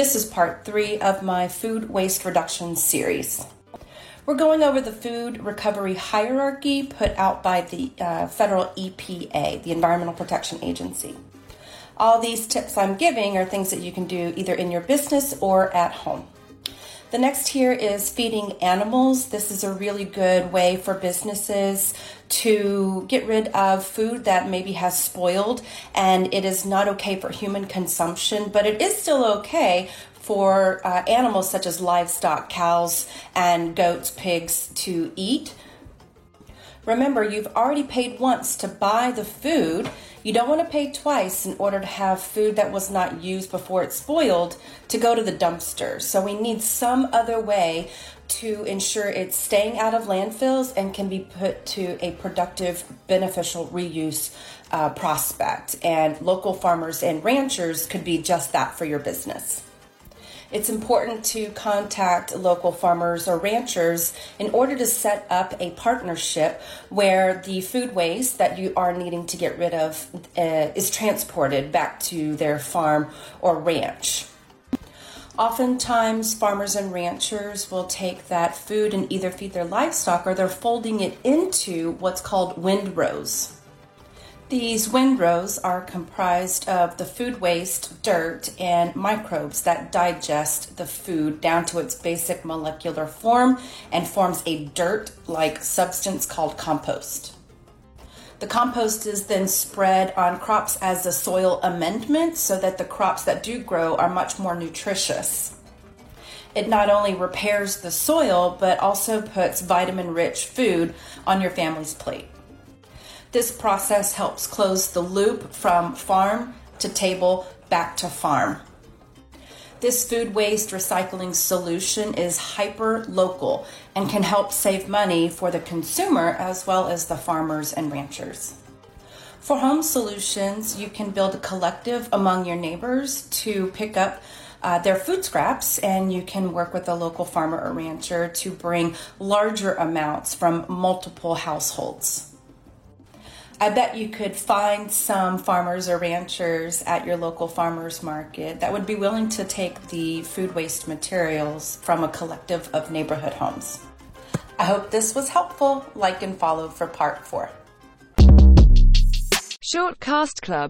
This is part three of my food waste reduction series. We're going over the food recovery hierarchy put out by the uh, federal EPA, the Environmental Protection Agency. All these tips I'm giving are things that you can do either in your business or at home. The next here is feeding animals. This is a really good way for businesses to get rid of food that maybe has spoiled and it is not okay for human consumption, but it is still okay for uh, animals such as livestock, cows, and goats, pigs to eat. Remember, you've already paid once to buy the food you don't want to pay twice in order to have food that was not used before it spoiled to go to the dumpster. So we need some other way to ensure it's staying out of landfills and can be put to a productive, beneficial reuse uh, prospect. And local farmers and ranchers could be just that for your business it's important to contact local farmers or ranchers in order to set up a partnership where the food waste that you are needing to get rid of uh, is transported back to their farm or ranch. Oftentimes, farmers and ranchers will take that food and either feed their livestock or they're folding it into what's called windrows. These windrows are comprised of the food waste, dirt, and microbes that digest the food down to its basic molecular form and forms a dirt like substance called compost. The compost is then spread on crops as a soil amendment so that the crops that do grow are much more nutritious. It not only repairs the soil, but also puts vitamin rich food on your family's plate. This process helps close the loop from farm to table back to farm. This food waste recycling solution is hyper local and can help save money for the consumer as well as the farmers and ranchers. For home solutions, you can build a collective among your neighbors to pick up uh, their food scraps, and you can work with a local farmer or rancher to bring larger amounts from multiple households. I bet you could find some farmers or ranchers at your local farmers market that would be willing to take the food waste materials from a collective of neighborhood homes. I hope this was helpful. Like and follow for part four. Shortcast Club